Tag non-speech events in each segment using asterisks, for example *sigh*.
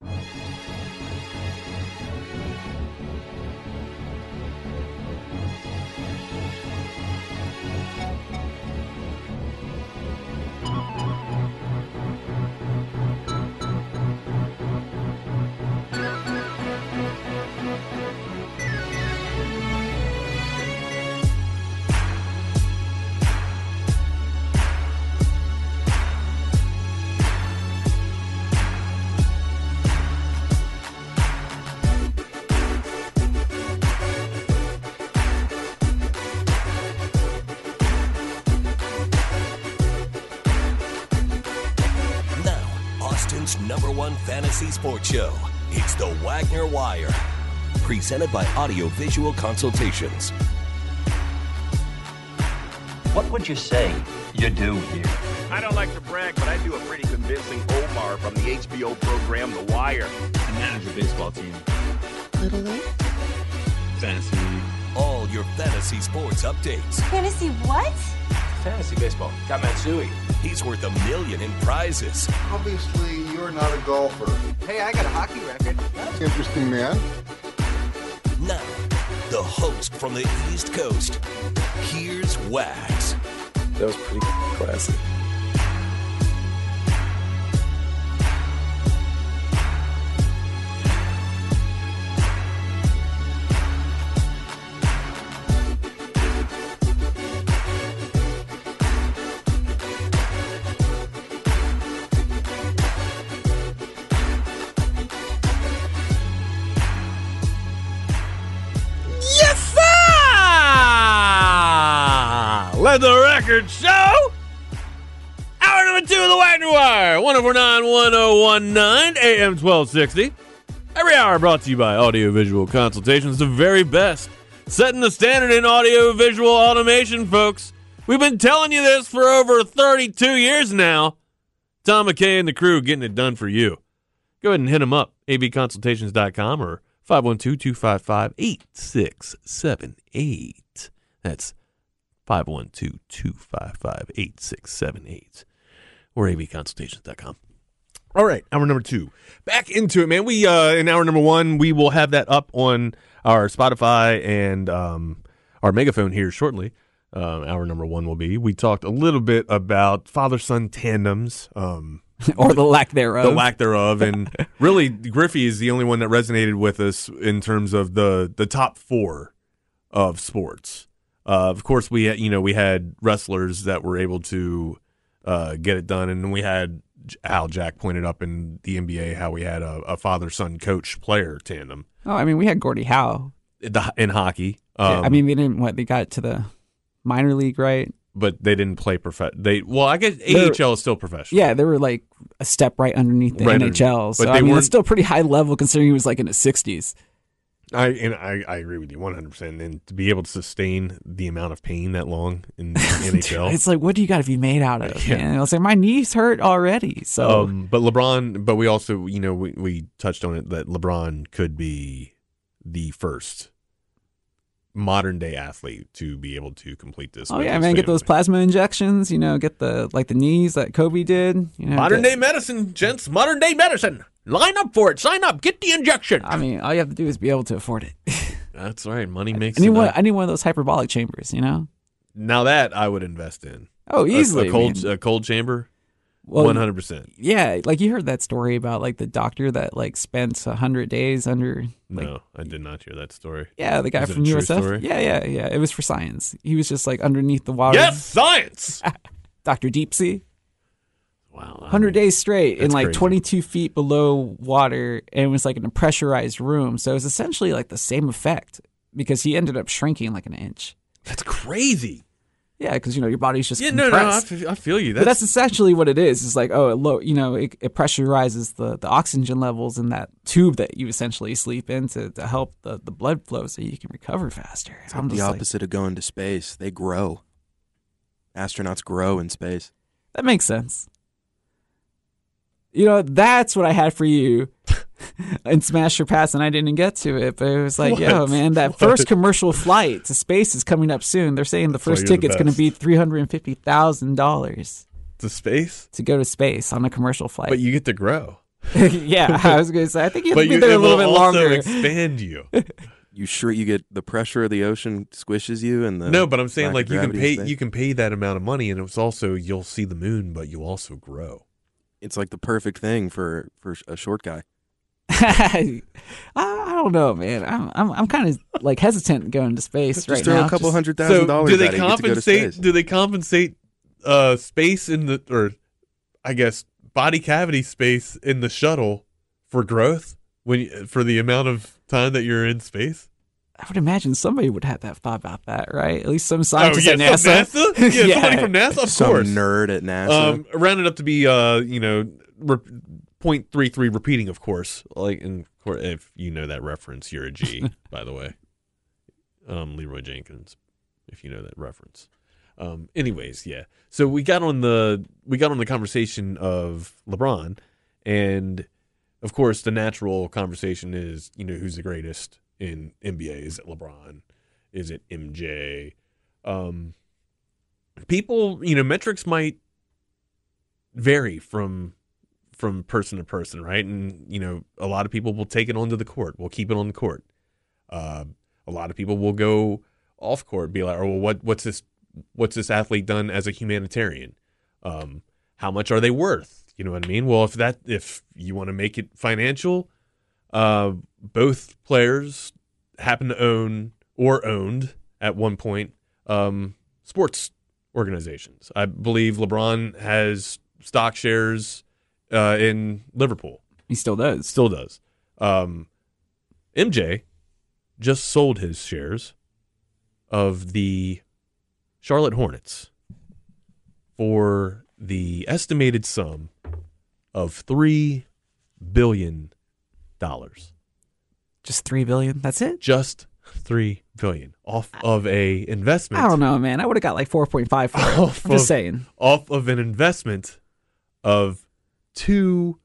Now, Presented by Audiovisual Consultations. What would you say you do here? I don't like to brag, but I do a pretty convincing Omar from the HBO program The Wire. I manage a baseball team. Little League? Fantasy league. All your fantasy sports updates. Fantasy what? Fantasy baseball. Got Matsui. He's worth a million in prizes. Obviously, you're not a golfer. Hey, I got a hockey record. That's interesting, man. The host from the East Coast. Here's Wax. That was pretty classic. Record show. Hour number two of the Wagner Wire, 1049 1019 AM 1260. Every hour brought to you by Audiovisual Consultations, the very best. Setting the standard in audiovisual automation, folks. We've been telling you this for over 32 years now. Tom McKay and the crew getting it done for you. Go ahead and hit them up, avconsultations.com or 512-255-8678. That's 512-255-8678 or avconsultations.com. All right, hour number two. Back into it, man. We uh in hour number one, we will have that up on our Spotify and um our megaphone here shortly. Um, hour number one will be. We talked a little bit about father son tandems. Um, *laughs* or the lack thereof. the lack thereof, and *laughs* really Griffey is the only one that resonated with us in terms of the the top four of sports. Uh, of course, we had, you know we had wrestlers that were able to uh, get it done, and we had how Jack pointed up in the NBA how we had a, a father son coach player tandem Oh, I mean, we had Gordie Howe. in, the, in hockey. Yeah, Um, I mean, they didn't. What they got to the minor league, right? but they didn't play prof. They well, I guess They're- AHL is still professional. Yeah, they were like a step right underneath the Right NHL. So but I they mean, it's still pretty high level considering he was like in his sixties. I and I, I agree with you one hundred percent. And to be able to sustain the amount of pain that long in the *laughs* NHL, It's like, what do you got to be made out of? Yeah. Man? I was like, my knees hurt already. So Um, but LeBron, but we also, you know, we, we touched on it that LeBron could be the first modern day athlete to be able to complete this. oh yeah, man, get those plasma injections. You know, get the like the knees that Kobe did. You know, modern get- day medicine, gents. Modern day medicine. Line up for it. Sign up. Get the injection. I mean, all you have to do is be able to afford it. *laughs* That's right. Money makes I need it one. I need one of those hyperbolic chambers. You know. Now that I would invest in. Oh, A- easily. A, cold, man. a cold chamber. One hundred percent. Yeah, like you heard that story about like the doctor that like spent a hundred days under like No, I did not hear that story. yeah the guy Is a from USF. story? Yeah, yeah, yeah. It was for science. He was just like underneath the water. Yes, science. *laughs* Doctor Deep Sea. Wow. Hundred days straight in like crazy. twenty two feet below water, and it was like in a pressurized room. So it was essentially like the same effect because he ended up shrinking like an inch. That's crazy. Yeah, because you know your body's just Yeah, no, no, I feel, I feel you. but That's, that's essentially what it is. It's like, oh, it low, you know, it, it pressurizes the, the oxygen levels in that tube that you essentially sleep in to, to help the, the blood flow so you can recover faster. It's I'm the just like, opposite of going to space. They grow. Astronauts grow in space. that makes sense. You know, that's what I had for you *laughs* in Smash Your Pass, and I didn't get to it. But it was like, yo, man, that What? first commercial flight to space is coming up soon. They're saying the first you're ticket's going to be three hundred and fifty thousand dollars to space, to go to space on a commercial flight. but you get to grow. *laughs* yeah, I was going to say, I think you have to be you, there a little will bit also longer. expand you. *laughs* You sure you get the pressure of the ocean squishes you and the no, but I'm saying like you can pay in you can pay that amount of money, and it's also you'll see the moon, but you also grow. It's like the perfect thing for for a short guy. *laughs* I, I don't know, man. I'm I'm, I'm kind of like hesitant going to space Just right throw now. a couple Just- hundred thousand So dollars. do they at it, you get to to compensate? space. Do they compensate uh, space in the or I guess body cavity space in the shuttle for growth when you, for the amount of time that you're in space? I would imagine somebody would have that thought about that, right? At least some scientists oh, at yeah, NASA. some NASA? Yeah, *laughs* somebody from NASA, of Some course. nerd at NASA. Um, rounded up to be, uh, you know, re- 0.33 repeating, of course. Like, and of course, if you know that reference, you're a G, *laughs* by the way. Um, Leroy Jenkins, if you know that reference. Um, anyways, yeah. So we got on the we got on the conversation of LeBron, and of course, the natural conversation is, you know, who's the greatest in NBA? Is it LeBron? Is it MJ? Um, people, you know, metrics might vary from from person to person, right? And you know, a lot of people will take it onto the court. We'll keep it on the court. Uh, a lot of people will go off court, be like, "Oh, well, what what's this? What's this athlete done as a humanitarian? Um, how much are they worth? You know what I mean? Well, if that if you want to make it financial, uh, both players happen to own or owned at one point um, sports organizations. I believe LeBron has stock shares uh, in Liverpool. He still does. Still does. Um, MJ just sold his shares of the Charlotte Hornets for the estimated sum of three billion dollars. Just three billion. That's it. Just three billion off of a investment. I don't know, man. I would have got like four point five for it. *laughs* I'm just of- saying. Off of an investment of two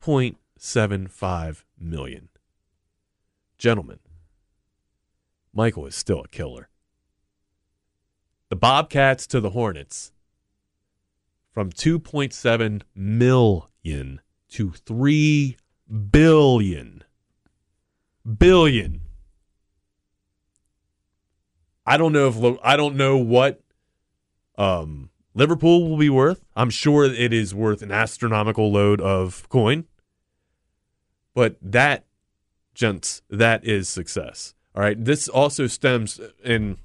point seven five million. Gentlemen, Michael is still a killer. The Bobcats to the Hornets from 2.7 million to 3 billion. Billion. I don't know if I don't know what um, Liverpool will be worth. I'm sure it is worth an astronomical load of coin. But that, gents, that is success. All right. This also stems in.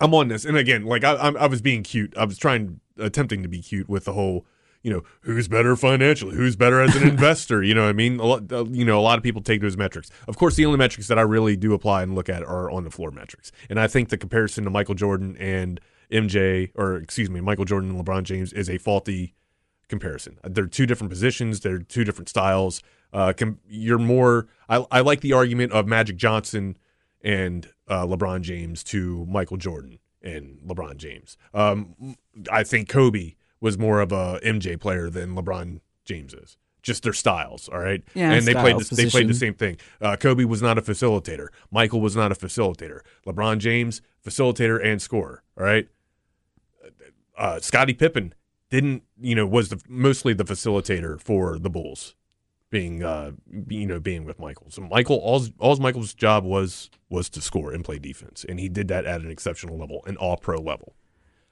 I'm on this, and again, like I, I was being cute. I was trying, attempting to be cute with the whole, you know, who's better financially, who's better as an *laughs* investor. You know, what I mean, a lot, uh, you know, a lot of people take those metrics. Of course, the only metrics that I really do apply and look at are on the floor metrics, and I think the comparison to Michael Jordan and MJ, or excuse me, Michael Jordan and LeBron James, is a faulty comparison. They're two different positions. They're two different styles. Uh, com- you're more. I, I like the argument of Magic Johnson and uh, LeBron James to Michael Jordan and LeBron James. Um, I think Kobe was more of a MJ player than LeBron James is. Just their styles, all right. Yeah, and they played. The, they played the same thing. Uh, Kobe was not a facilitator. Michael was not a facilitator. LeBron James, facilitator and scorer. All right uh, Scottie Pippen didn't, you know, was the, mostly the facilitator for the Bulls, being, uh, you know, being with Michael. So Michael, all all Michael's job was was to score and play defense, and he did that at an exceptional level, an All Pro level.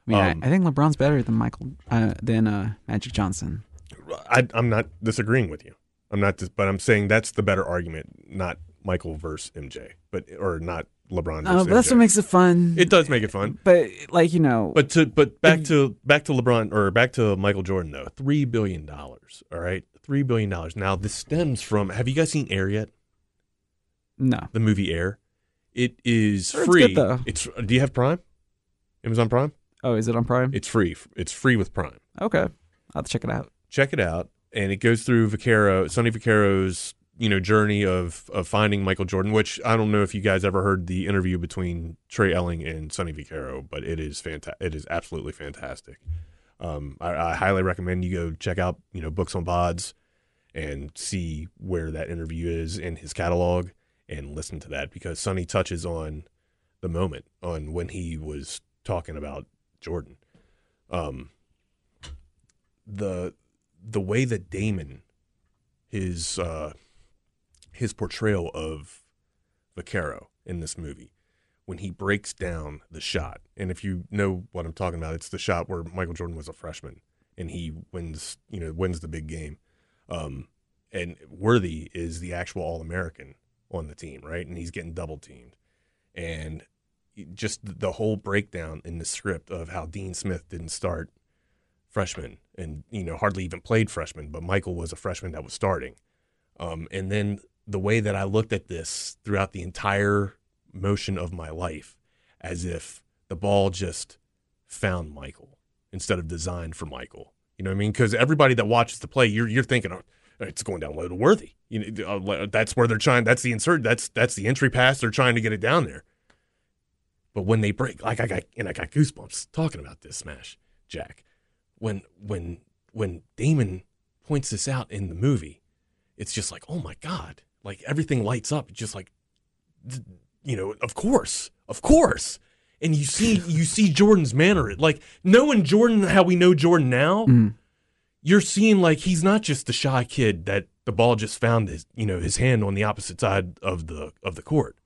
I mean, Um, I, I think LeBron's better than Michael uh, than uh, Magic Johnson. I, I'm not disagreeing with you. I'm not, dis- but I'm saying that's the better argument, not Michael versus MJ, but or not LeBron. Oh, but that's MJ. what makes it fun. it does make it fun. But like you know, But to but back to back to LeBron or back to Michael Jordan though, three billion dollars. All right, three billion dollars. Now this stems from. Have you guys seen Air yet? no. The movie Air. It is Sure, it's free. good, though. It's. Do you have Prime? Amazon Prime. Oh, is it on Prime? It's free. It's free with Prime. Okay, I'll have to check it out. check it out and it goes through Vaccaro, Sonny Vaccaro's you know journey of of finding Michael Jordan which I don't know if you guys ever heard the interview between Trey Elling and Sonny Vaccaro but it is fantastic it is absolutely fantastic um, I, I highly recommend you go check out you know books on bods and see where that interview is in his catalog and listen to that because Sonny touches on the moment on when he was talking about Jordan. Um, the the way that Damon his uh his portrayal of Vaccaro in this movie when he breaks down the shot. And if you know what I'm talking about it's the shot where Michael Jordan was a freshman and he wins you know wins the big game. Um and Worthy is the actual all-American on the team right? And he's getting double teamed and just the whole breakdown in the script of how Dean Smith didn't start freshman and you know hardly even played freshman but michael was a freshman that was starting. Um, and then the way that i looked at this throughout the entire motion of my life as if the ball just found michael instead of designed for michael. You know what i mean? Because everybody that watches the play you're, you're thinking oh, it's going down low to worthy. You know uh, that's where they're trying that's the insert that's that's the entry pass. They're trying to get it down there. But when they break like i got and i got goosebumps talking about this smash jack. When when when Damon points this out in the movie, it's just like, oh my god, like everything lights up. Just like, you know, of course, of course. And you see *laughs* you see Jordan's manner, like knowing Jordan how we know Jordan now. Mm. You're seeing like he's not just the shy kid that the ball just found his you know his hand on the opposite side of the of the court.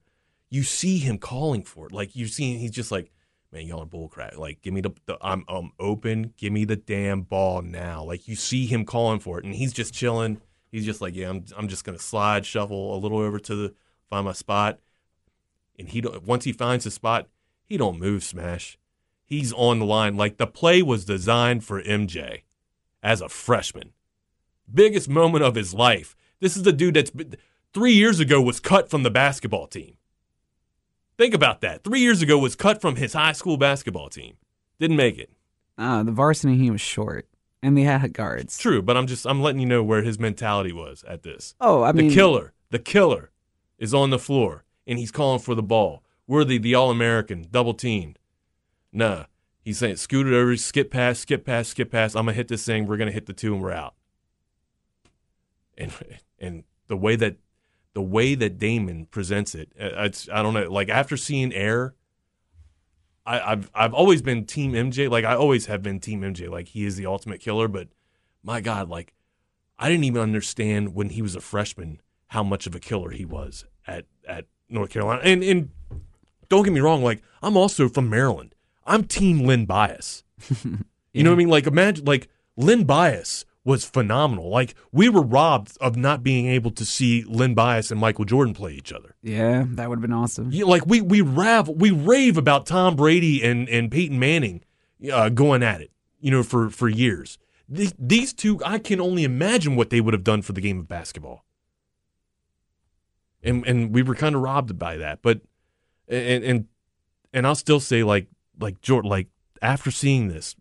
You see him calling for it, like you're seeing he's just like man, y'all are bullcrap. Like, give me the, the I'm I'm open. Give me the damn ball now. Like, you see him calling for it, and he's just chilling. He's just like, yeah, I'm I'm just gonna slide, shuffle a little over to the find my spot, and he don't, once he finds his spot, he don't move. Smash. He's on the line. Like the play was designed for MJ as a freshman. Biggest moment of his life. This is the dude that's been, three years ago was cut from the basketball team. Think about that. Three years ago was cut from his high school basketball team. Didn't make it. Uh, the varsity he was short, and they had guards. True, but I'm just I'm letting you know where his mentality was at this. Oh, I mean, the killer, the killer, is on the floor and he's calling for the ball. Worthy, the All American, double teamed. Nah, he's saying scoot it over, skip pass, skip pass, skip pass. I'm gonna hit this thing. We're gonna hit the two and we're out. And *laughs* and the way that the way that Damon presents it, uh, it's I don't know. Like after seeing Air, I, I've I've always been Team MJ. Like I always have been Team MJ. Like he is the ultimate killer. But my God, like I didn't even understand when he was a freshman how much of a killer he was at at North Carolina. And and don't get me wrong, like I'm also from Maryland. I'm Team Len Bias. *laughs* You know what I mean? Like imagine like Len Bias was phenomenal. Like we were robbed of not being able to see Len Bias and Michael Jordan play each other. Yeah, that would have been awesome. Yeah, like we we rav we rave about Tom Brady and and Peyton Manning uh, going at it. You know, for for years. These, these two, I can only imagine what they would have done for the game of basketball. And and we were kind of robbed by that, but and and and I'll still say like like Jordan like after seeing this,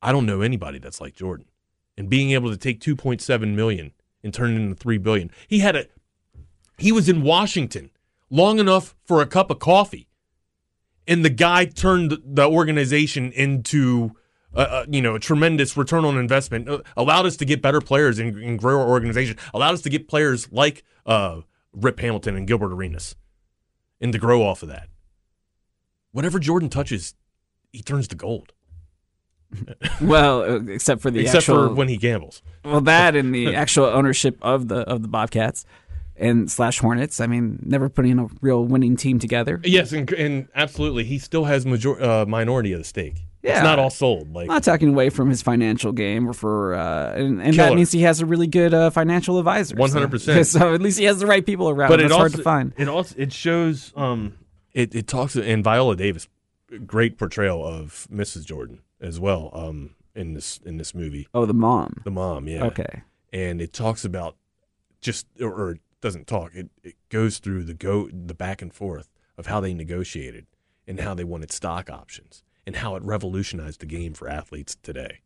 I don't know anybody that's like Jordan and being able to take 2.7 million and turn it into 3 billion. He had a he was in Washington long enough for a cup of coffee. And the guy turned the organization into uh, uh, you know, a tremendous return on investment, uh, allowed us to get better players and, and, grow our organization, allowed us to get players like uh, Rip Hamilton and Gilbert Arenas, and to grow off of that. Whatever Jordan touches, he turns to gold. *laughs* well, uh, except for the except actual, for when he gambles. Well, that and the actual ownership of the of the Bobcats and slash Hornets. I mean, never putting a real winning team together. Yes, and, and absolutely, he still has major uh, minority of the stake. Yeah. It's not all sold. Like not talking away from his financial game, or for uh, and, and that means he has a really good uh, financial advisor. One hundred percent. *laughs* So at least he has the right people around. But it It's hard to find. It also it shows. Um, it it talks and Viola Davis, great portrayal of Mrs. Jordan as well. Um, in this in this movie. Oh, the mom. The mom. Yeah. Okay. And it talks about just or, or doesn't talk. It it goes through the go the back and forth of how they negotiated and how they wanted stock options and how it revolutionized the game for athletes today.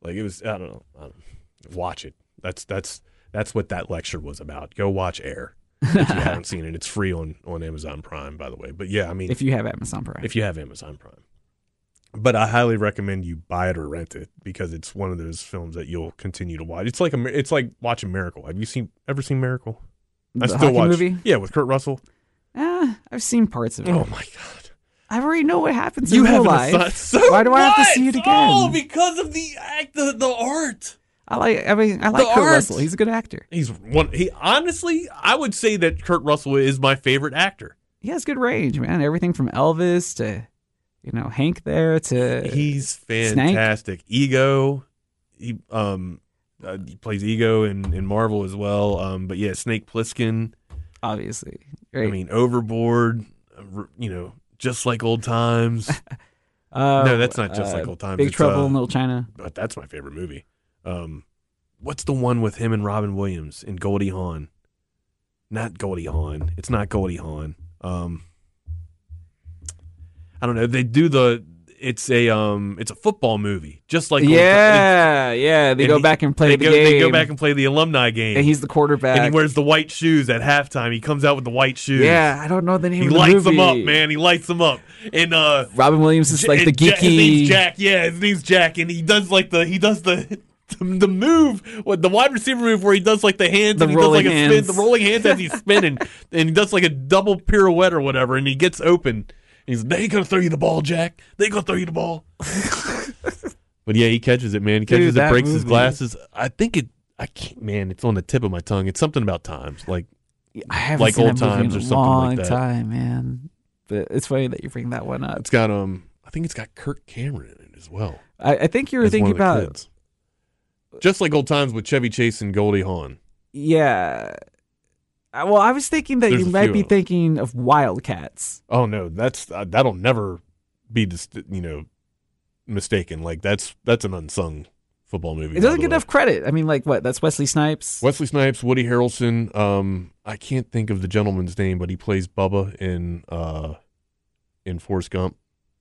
Like it was, I don't know. I don't know. Watch it. That's that's that's what that lecture was about. Go watch Air if you haven't *laughs* seen it. It's free on on Amazon Prime, by the way. But yeah, I mean, If you have Amazon Prime. if you have Amazon Prime. But I highly recommend you buy it or rent it because it's one of those films that you'll continue to watch. It's like a, it's like watching Miracle. Have you seen ever seen Miracle? I The still watch. movie? Yeah, with Kurt Russell. Eh, I've seen parts of it. Oh my god! I already know what happens You in real life. so Why do I have to see it again? Oh, because of the act, the, the art. I like. I mean, I like The Kurt art. Russell. He's a good actor. He's one. He honestly, I would say that Kurt Russell is my favorite actor. He has good range, man. Everything from Elvis to, you know, Hank there to He's Snake? fantastic. Ego. He um uh, he plays Ego in, in Marvel as well. Um, but yeah, Snake Plissken. obviously. I mean, Overboard. uh, You know, just like old times. Uh, *laughs* no, that's not just uh, like old times. Big It's, Trouble uh, in Little China. But that's my favorite movie. Um, what's the one with him and Robin Williams and Goldie Hawn? Not Goldie Hawn. It's not Goldie Hawn. Um, I don't know. They do the. It's a um. It's a football movie, just like yeah, yeah. They go he- back and play they the go, game. They go back and play the alumni game. and he's the quarterback. and he wears the white shoes at halftime. He comes out with the white shoes. yeah, I don't know the name He of the lights them up, man. He lights them up. And uh, Robin Williams is like the geeky. His name's Jack. Yeah, his name's Jack, and he does like the he does the *laughs* the move, what the wide receiver move where he does like the hands The and he does like rolling a spin, hands. the rolling hands as he's spinning, *laughs* and he does like a double pirouette or whatever, and he gets open. He's they ain't gonna throw you the ball, Jack. They ain't gonna throw you the ball. *laughs* but yeah, he catches it, man. He catches Dude, it, that breaks his glasses. I think it. I can't, man. It's on the tip of my tongue. It's something about times, like I haven't like seen old times in or a something like long that. time, man. But it's funny that you bring that one up. it's got um. I think it's got Kirk Cameron in it as well. I, I think you were thinking about kids. just like old times with Chevy Chase and Goldie Hawn. yeah. Well, I was thinking that There's you might be of thinking of Wildcats. Oh no, that's uh, that'll never be dis- you know mistaken. Like that's that's an unsung football movie. It doesn't get way. enough credit. I mean, like what? That's Wesley Snipes. Wesley Snipes, Woody Harrelson. Um, I can't think of the gentleman's name, but he plays Bubba in uh in Forrest Gump.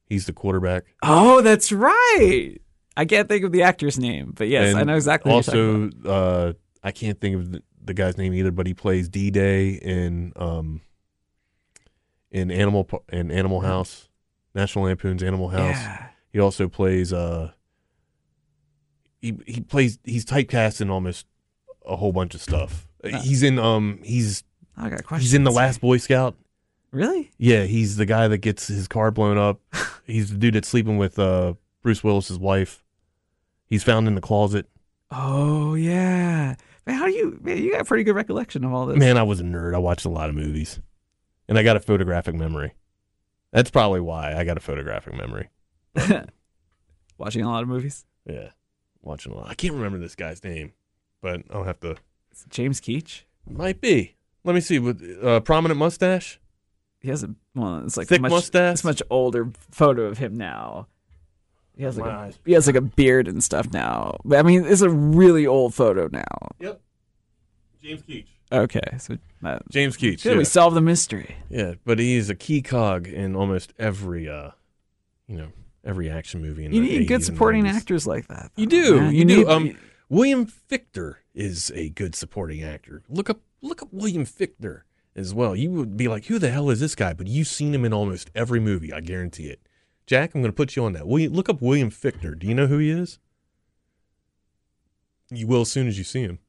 He's the quarterback. Oh, that's right. I can't think of the actor's name, but yes, And I know exactly. what you're talking Also, uh, I can't think of the, the guy's name either, but he plays D Day in um in Animal in Animal House, National Lampoon's Animal. House. Yeah. He also plays uh he he plays he's typecast in almost a whole bunch of stuff. He's in um he's I got questions. he's in the Last Boy Scout. Really? Yeah, he's the guy that gets his car blown up. *laughs* he's the dude that's sleeping with uh Bruce Willis's wife. He's found in the closet. Oh yeah. Man, how do you? Man, you got a pretty good recollection of all this. Man, I was a nerd. I watched a lot of movies. And I got a photographic memory. That's probably why I got a photographic memory. *laughs* Watching a lot of movies. Yeah. Watching a lot. I can't remember this guy's name, but I'll have to Is it James Keach. Might be. Let me see. With uh, prominent mustache. He has a well, it's like Thick much, mustache? It's a much older photo of him now. He has like a, he has like a beard and stuff now. But I mean, it's a really old photo now. Yep. James Keach. Okay, so that, James Keach. good, Yeah. we solved the mystery. yeah, but he's a key cog in almost every, uh, you know, every action movie. In You the need 80s good supporting actors like that. You do. man. You, do. need- Um, William Fichtner is a good supporting actor. Look up, look up William Fichtner as well. You would be like, who the hell is this guy? But you've seen him in almost every movie. I guarantee it. Jack, I'm going to put you on that. William, look up William Fichtner? Do you know who he is? You will as soon as you see him.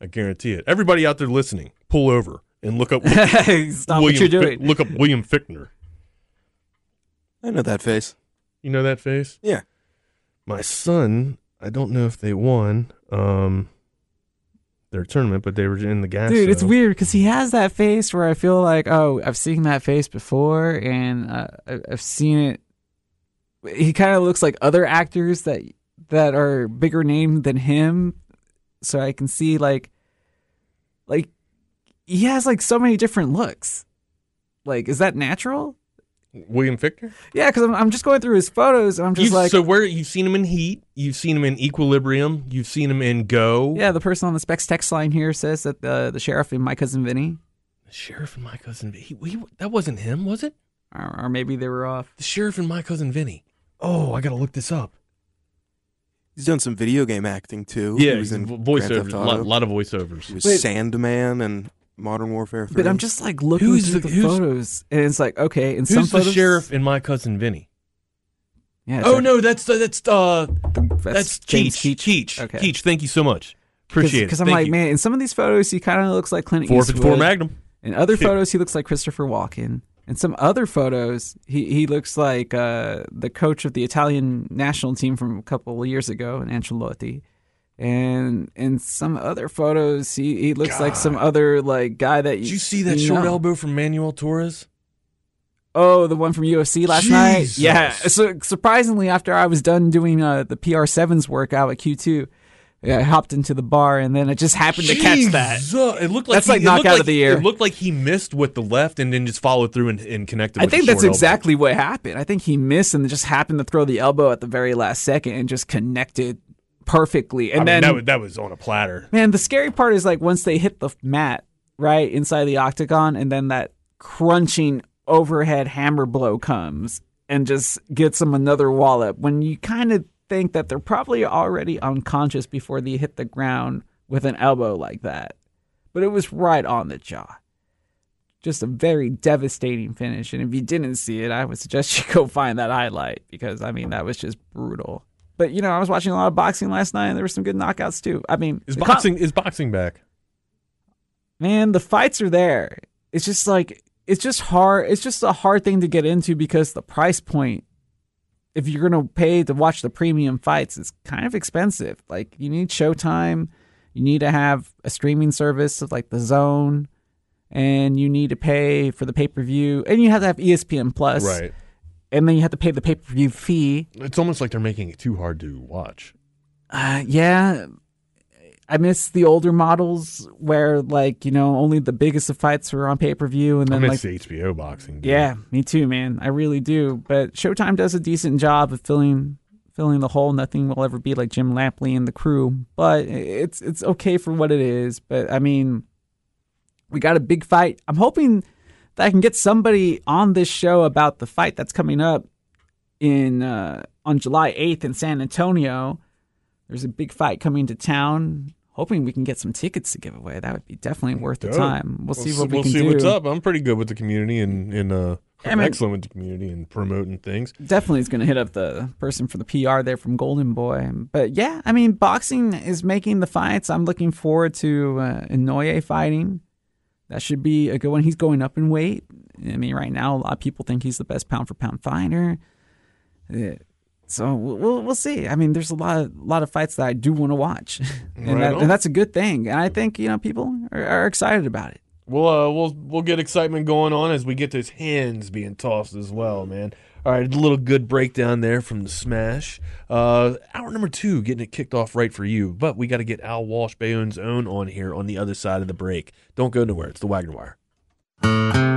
I guarantee it. Everybody out there listening, pull over and look up. *laughs* stop what you're Fic- doing. look up William Fichtner. I know that face. You know that face? Yeah. My son, I don't know if they won um their tournament, but they were in the gas. Dude, it's weird because he has that face where I feel like, oh, I've seen that face before, and uh, I've seen it. He kind of looks like other actors that that are bigger name than him, so I can see like, like he has like so many different looks. Like, is that natural? William Fichtner. Yeah, because I'm, I'm just going through his photos, and I'm just You've- like, so where you've seen him in Heat, you've seen him in Equilibrium, you've seen him in Go. yeah, the person on the specs text line here says that the the sheriff in My Cousin Vinny. The sheriff and my cousin. He, he, that wasn't him, was it? or, or maybe they were off. The sheriff and my cousin Vinny. Oh, I gotta look this up. He's done some video game acting too. Yeah, he was in vo- Grand Theft voiceovers. A lot, lot of voiceovers. He was Wait. Sandman and Modern Warfare 3. But I'm just like looking Who's through the- the, who's- photos, and it's like okay, and some Who's the photos, sheriff and my cousin Vinny? Yeah, it's Oh like- no, that's that's uh that's, that's James Keach. Keach. Okay. Keach. Thank you so much. Appreciate it. Because I'm Thank like, you. man, in some of these photos, he kind of looks like Clint Four Eastwood. four Magnum. In other *laughs* photos, he looks like Christopher Walken. In some other photos, he, he looks like uh, the coach of the Italian national team from a couple of years ago, in Ancelotti. And in some other photos, he, he looks like some other like guy that you Did you see that short know. elbow from Manuel Torres? Oh, the one from UFC last night. Yeah. So surprisingly, after I was done doing uh, the PR7's workout at Q2, yeah, I hopped into the bar and then it just happened to catch that. It looked like That's he, like knockout like- of the year. It looked like he missed with the left and then just followed through and, and connected. I with think that's short elbow. exactly what happened. I think he missed and just happened to throw the elbow at the very last second and just connected perfectly. And I mean, then, that was, that was on a platter. man, the scary part is like once they hit the mat right inside the octagon, and then that crunching overhead hammer blow comes and just gets them another wallop. When you kind of think that they're probably already unconscious before they hit the ground with an elbow like that, but it was right on the jaw just a very devastating finish. And if you didn't see it, I would suggest *laughs* you go find that highlight because I mean that was just brutal. But you know, I was watching a lot of boxing last night, and there were some good knockouts too. I mean, Is the com- boxing is boxing back? man, the fights are there. It's just like it's just hard. It's just a hard thing to get into because the price point. If you're gonna pay to watch the premium fights, it's kind of expensive. Like you need Showtime, you need to have a streaming service of like DAZN, and you need to pay for the pay per view, and you have to have ESPN Plus, Right. And then you have to pay the pay per view fee. It's almost like they're making it too hard to watch. Uh, yeah, I miss the older models where like you know only the biggest of fights were on pay per view, and I then miss like the HBO boxing. dude. yeah, me too, man. I really do. But Showtime does a decent job of filling filling the hole. Nothing will ever be like Jim Lampley and the crew, but it's it's okay for what it is. But I mean, we got a big fight. I'm hoping that I can get somebody on this show about the fight that's coming up in uh, on July 8th in San Antonio. There's a big fight coming to town. Hoping we can get some tickets to give away. That would be definitely worth the Dope. time. We'll, see what we we'll can see do. what's up. I'm pretty good with the community and and uh, I'm mean- excellent with the community and promoting things. definitely is going to hit up the person for the PR there from Golden Boy. But yeah, I mean, boxing is making the fights. I'm looking forward to uh, Inoue fighting. That should be a good one. He's going up in weight. I mean, right now, a lot of people think he's the best pound for pound fighter. So we'll, we'll we'll see. I mean, there's a lot of lot of fights that I do want to watch, *laughs* and, Right that, and that's a good thing. And I think you know people are, are excited about it. We'll uh, we'll we'll get excitement going on as we get those hands being tossed as well, man. All right, a little good breakdown there from the Smash. Uh, hour number two, getting it kicked off right for you, but we got to get Al Walsh Bayonne's own on here on the other side of the break. Don't go nowhere. It's the Wagner Wire.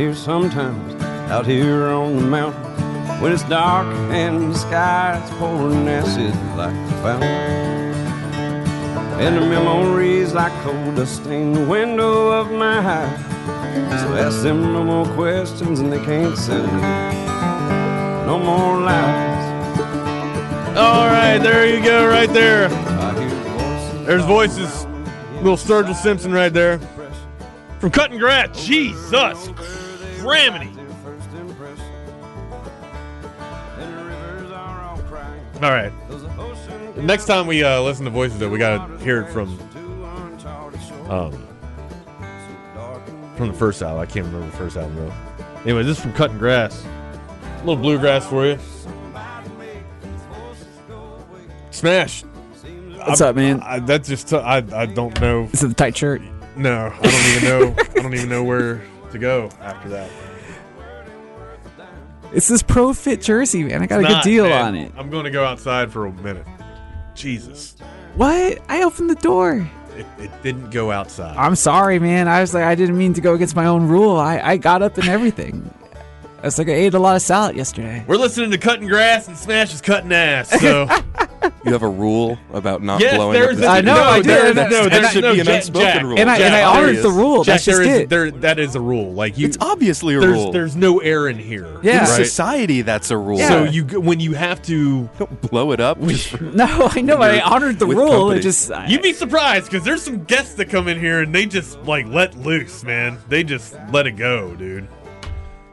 Hear sometimes out here on the mountain when it's dark and the sky's pouring acid like a fountain. And the memories like cold dust stain the window of my house. So ask them no more questions and they can't sell you no more lies. All right, there you go, right there. I hear voices There's voices. Little Sturgill Simpson right there. From Cutting Grass. Jesus. Cramity. All right. Next time we uh, listen to voices, though, we got to hear it from um, from the first album. I can't remember the first album, though. Anyway, this is from Cutting Grass. A little bluegrass for you. Smash. What's up, man? I, that's just t- I I don't know. Is it the tight shirt? No, I don't even know. I don't even know where to go after that. It's this pro fit jersey, man. I got a Not, good deal man. on it. I'm going to go outside for a minute. Jesus. What? I opened the door. it, it didn't go outside. I'm sorry, man. I was like, I didn't mean to go against my own rule. I, I got up and everything. It's like I ate a lot of salad yesterday. We're listening to cutting grass and Smash is cutting ass. So *laughs* You have a rule about not yes, blowing up there's the a, I know, no, I there, did. no, That should no, be an Jack- unspoken Jack, rule. And I- and I honored the rule. Jack, That's just there is- it. there- that is a rule. Like you, It's obviously a there's, rule. There's no air in here. Yeah. In right? society, that's a rule. So you g- when you have to, don't blow it up. just for- *laughs* No, I know. I honored the rule. company. It just I- you'd be surprised because there's some guests that come in here and they just like let loose, man. They just let it go, dude.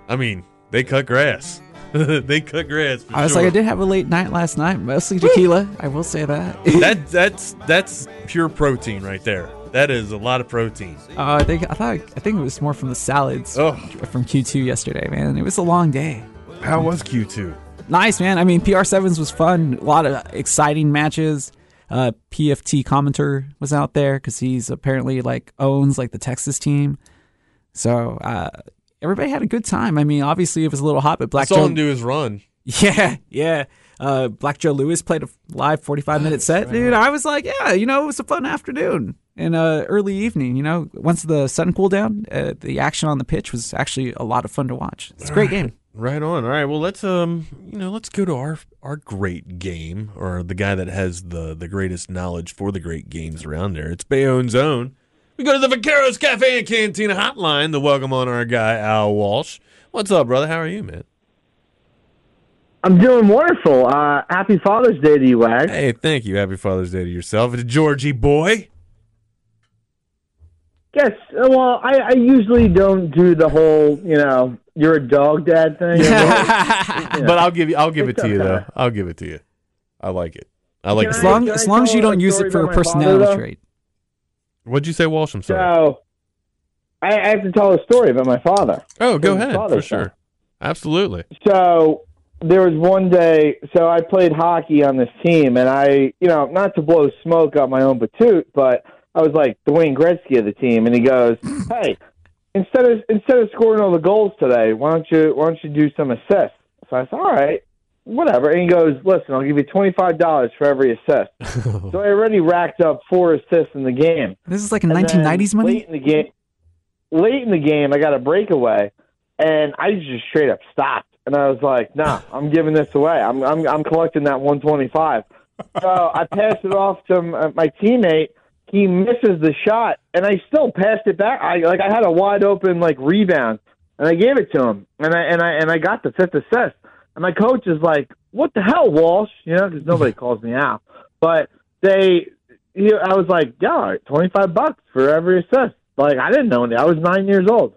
I mean, they cut grass. *laughs* they cut grass. For I was sure. like, I did have a late night last night, mostly tequila. I will say that. *laughs* that that's that's pure protein right there. That is a lot of protein. Uh, I think I thought I think it was more from the salads Oh. from Q2 yesterday, man. It was a long day. How was Q two? Nice, man. I mean, PR sevens was fun. A lot of exciting matches. Uh, PFT commenter was out there because he's apparently like owns like the Texas team. So uh, everybody had a good time. I mean, obviously it was a little hot, but I Black saw Joe, him do his run. *laughs* yeah, yeah. Uh, Black Joe Lewis played a live 45 minute set, dude. I was like, yeah, you know, it was a fun afternoon and uh, early evening. You know, once the sun cooled down, uh, the action on the pitch was actually a lot of fun to watch. It's a great game. Right on. All right. Well, let's um, you know, let's go to our our great game or the guy that has the the greatest knowledge for the great games around there. It's Bayonne's own. We go to the Vaqueros Cafe and Cantina hotline to welcome on our guy Al Walsh. What's up, brother? How are you, man? I'm doing wonderful. Uh, happy Father's Day to you, Wag. Hey, thank you. Happy Father's Day to yourself, to Georgie boy. Yes. uh, Well, I, I usually don't do the whole, you know, you're a dog dad thing. But I'll give you. I'll give it It's to you though. I'll give it to you. I like it. I like Can As it. I- long as long as you don't use it for a personality father, trait. What'd you say, Walsh? I'm sorry. So, I, I have to tell a story about my father. oh, go ahead for sure. son. Absolutely. So there was one day. So I played hockey on this team, and I, you know, not to blow smoke up my own patoot, but I was like Dwayne Gretzky of the team, and he goes, *laughs* "Hey, instead of instead of scoring all the goals today, why don't you why don't you do some assists?" So I said, "All right." Whatever, and he goes, "Listen, I'll give you twenty five dollars for every assist." *laughs* so I already racked up four assists in the game. This is like a And then 1990s money. Late in the game, late in the game, I got a breakaway, and I just straight up stopped. And I was like, "Nah, *laughs* I'm giving this away. I'm I'm I'm collecting that 125." So I passed it off to uh, my teammate. He misses the shot, and I still passed it back. I like I had a wide open like rebound, and I gave it to him, and I and I and I got the fifth assist. And my coach is like, "What the hell, Walsh?" You know, because nobody *laughs* calls me out. But they, he, I was like, "Yeah, all right, twenty five bucks for every assist." Like I didn't know any. I was nine years old.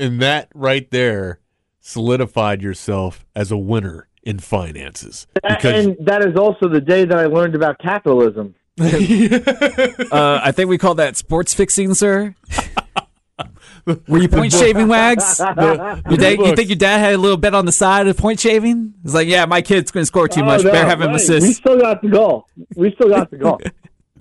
And that right there solidified yourself as a winner in finances. Because and that is also the day that I learned about capitalism. *laughs* Uh, I think we call that sports fixing, sir. *laughs* Were you point shaving, Wags? *laughs* Your dad, you think your dad had a little bet on the side of point shaving? It's like, yeah, my kid's going to score too Oh, much. no, Better have him right. assist. We still got the goal. We still got the goal. *laughs*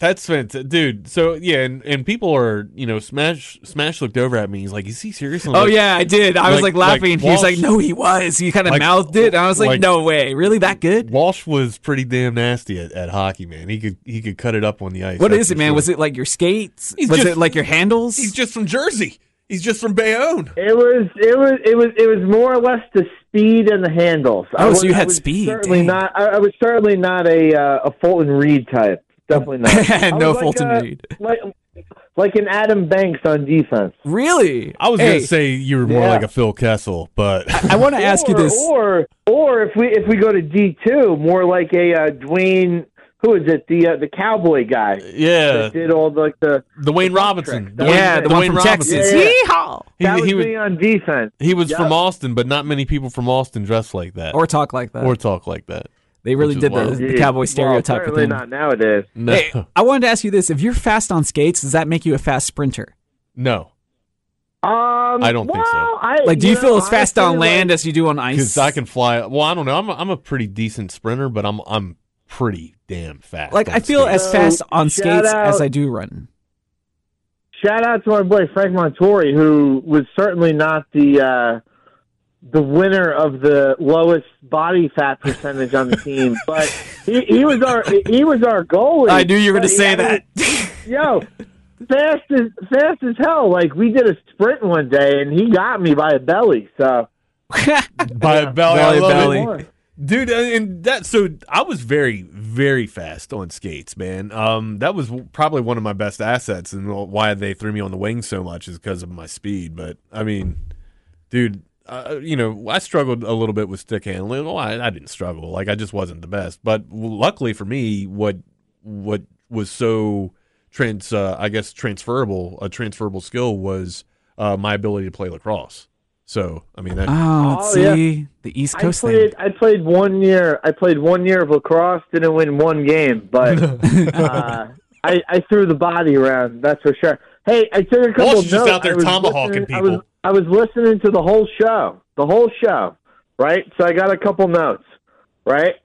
that's fantastic. Dude, so yeah, and, and people are, you know, Smash Smash looked over at me. He's like, Is he serious? I'm Oh like, yeah, I did. I was like- like, laughing. like he was like, "No, he was." He kind of Like- mouthed it, and I was like, like- "No way, really that good?" Walsh was pretty damn nasty at, at hockey, man. He could he could cut it up on the ice. What is it, man? sure. Was it like your skates? He's was just- it like your handles? He's just from Jersey. He's just from Bayonne. It was it was it was it was more or less the speed and the handles. I Oh, was, so you I had was speed, Certainly dang. not. I, I was certainly not a uh, a Fulton Reed type. Definitely not. *laughs* *laughs* No was like Fulton a- Reed. Like like an Adam Banks on defense. Really? I was Hey, gonna say you were more Yeah. like a Phil Kessel, but I *laughs* want to ask you this. Or or if we if we go to D two, more like a uh, Dwayne. Who is it? The uh, the cowboy guy yeah, that did all the, like the the Wayne Robinson. That Dwayne- yeah, the one Dwayne from Robinson. Texas. Yeah, yeah. Yeehaw! He, that was he was me on defense. he was Yep. from Austin, but not many people from Austin dress like that Or talk like that. or talk like that. They really did the, the Geez. cowboy Well, stereotype with certainly not nowadays. No, Hey, *laughs* I wanted to ask you this: If you're fast on skates, does that make you a fast sprinter? no, Um, I don't think so. I, Like, do you know, feel as fast on land like- as you do on ice? because I can fly. Well, I don't know. I'm a, I'm a pretty decent sprinter, but I'm I'm pretty damn fast. like I feel skates. as fast on shout skates as I do run. shout out to my boy Frank Montori, who was certainly not the uh, the winner of the lowest body fat percentage on the team, *laughs* but he, he was our he was our goalie. I knew you were going to say he- that. *laughs* yo, fast as fast as hell. Like we did a sprint one day, and he got me by a belly. So *laughs* by a belly, I Belly, love belly. it. dude. And that so I was very very fast on skates, man. Um, that was probably one of my best assets, and why they threw me on the wing so much is because of my speed. But I mean, dude. Uh, you know, I struggled a little bit with stick handling. Well, I, I didn't struggle; like I just wasn't the best. But luckily for me, what what was so trans, uh, I guess, transferable, a transferable skill was uh, my ability to play lacrosse. So, I mean, that, Oh, Oh, see the East I Coast played. thing. I played one year. I played one year of lacrosse. Didn't win one game, but *laughs* uh, I, I threw the body around. That's for sure. Hey, I took a couple Walsh of is just out there I was tomahawking listening- I was, people. I was listening to the whole show, the whole show, right? So I got a couple notes, right?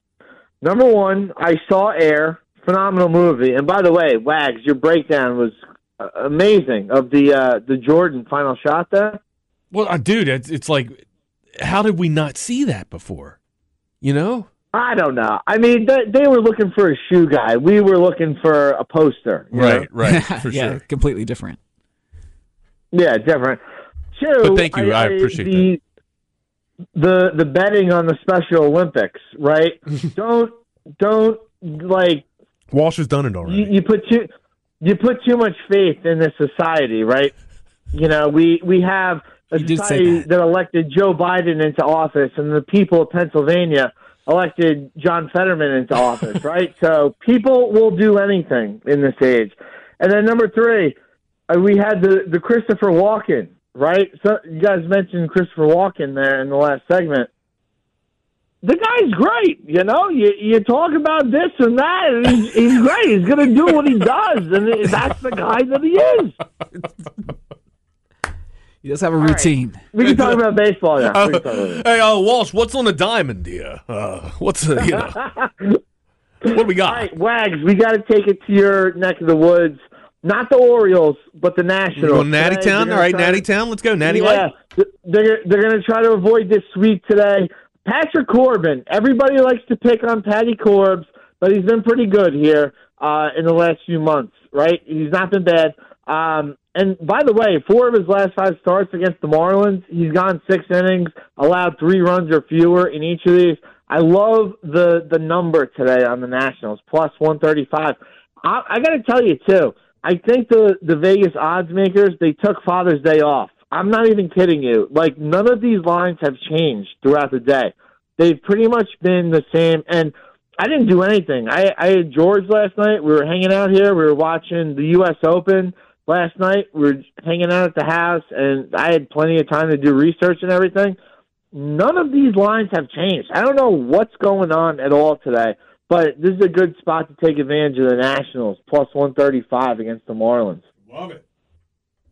Number one, I saw Air, phenomenal movie. And by the way, Wags, your breakdown was uh, amazing of the uh, the Jordan final shot there. well, uh, dude, it's, it's like, how did we not see that before? You know? I don't know. I mean, they, they were looking for a shoe guy. We were looking for a poster. you know? Right, right, *laughs* for yeah, sure. completely different. Yeah, different. Two. But thank you. I appreciate the, The the betting on the Special Olympics, right? *laughs* don't don't like Walsh has done it already. you, you put too you put too much faith in this society, right? You know, we we have a You society that. that. elected Joe Biden into office, and the people of Pennsylvania elected John Fetterman into *laughs* office, right? So people will do anything in this age. And then number three, uh, we had the the Christopher Walken, right? So you guys mentioned Christopher Walken there in the last segment. The guy's great, you know. You you talk about this and that, and he's, he's great. He's going to do what he does, and that's the guy that he is. *laughs* He does have a routine. We can talk about baseball now. We can talk about hey, uh, Walsh, what's on the diamond, dear? Uh, what's the, you know, *laughs* what do we got? All right, Wags, we got to take it to your neck of the woods. Not the Orioles, but the Nationals. Going Natty Today, Town? All right, Natty to- Town. Let's go, Natty yeah, they're they're going to try to avoid this sweep today. Patrick Corbin. Everybody likes to pick on Patty Corbs, but he's been pretty good here uh, in the last few months. Right? He's not been bad. Um, and by the way, four of his last five starts against the Marlins, he's gone six innings, allowed three runs or fewer in each of these. I love the the number today on the Nationals, plus one thirty five. I, I got to tell you too. I think the the Vegas odds makers they took Father's Day off. I'm not even kidding you. Like none of these lines have changed throughout the day. They've pretty much been the same. And I didn't do anything. I I had George last night. We were hanging out here. We were watching the U.S. Open last night. We were hanging out at the house, and I had plenty of time to do research and everything. None of these lines have changed. I don't know what's going on at all today. But this is a good spot to take advantage of the Nationals, plus 135 against the Marlins. Love it.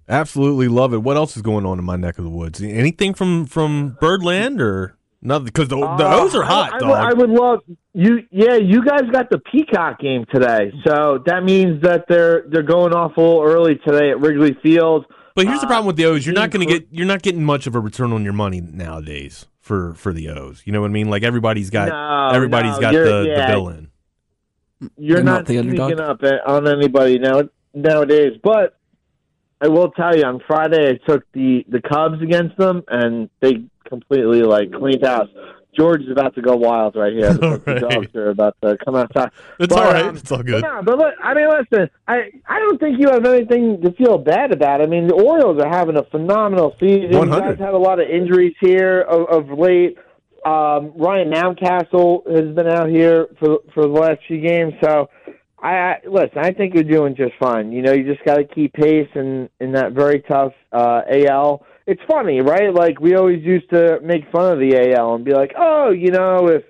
Absolutely love it. What else is going on in my neck of the woods? Anything from from Birdland or nothing? Because the, the Uh, O's are hot, I, I, dog. would- I would love you. Yeah, you guys got the Peacock game today, so that means that they're they're going off a little early today at Wrigley Field. But here's the uh, problem with the O's: you're not going to get you're not getting much of a return on your money nowadays for for the O's. You know what I mean? Like everybody's got No, everybidy's no, got the, the yeah. bill in. You're They're not, not the underdog? sneaking up on anybody now nowadays. But I will tell you, on Friday I took the the Cubs against them, and they completely like cleaned house. George is about to go wild right here. *laughs* The, the dogs are about to come outside. It's But, all right. um, it's all good. No, but look, I mean, listen, I I don't think you have anything to feel bad about. I mean, the Orioles are having a phenomenal season. You 100. guys had a lot of injuries here of, of late. Um, Ryan Mountcastle has been out here for for the last few games, so I, I listen. I think you're doing just fine. You know, you just got to keep pace in in that very tough uh, AL. It's funny, right? Like we always used to make fun of the AL and be like, oh, you know, if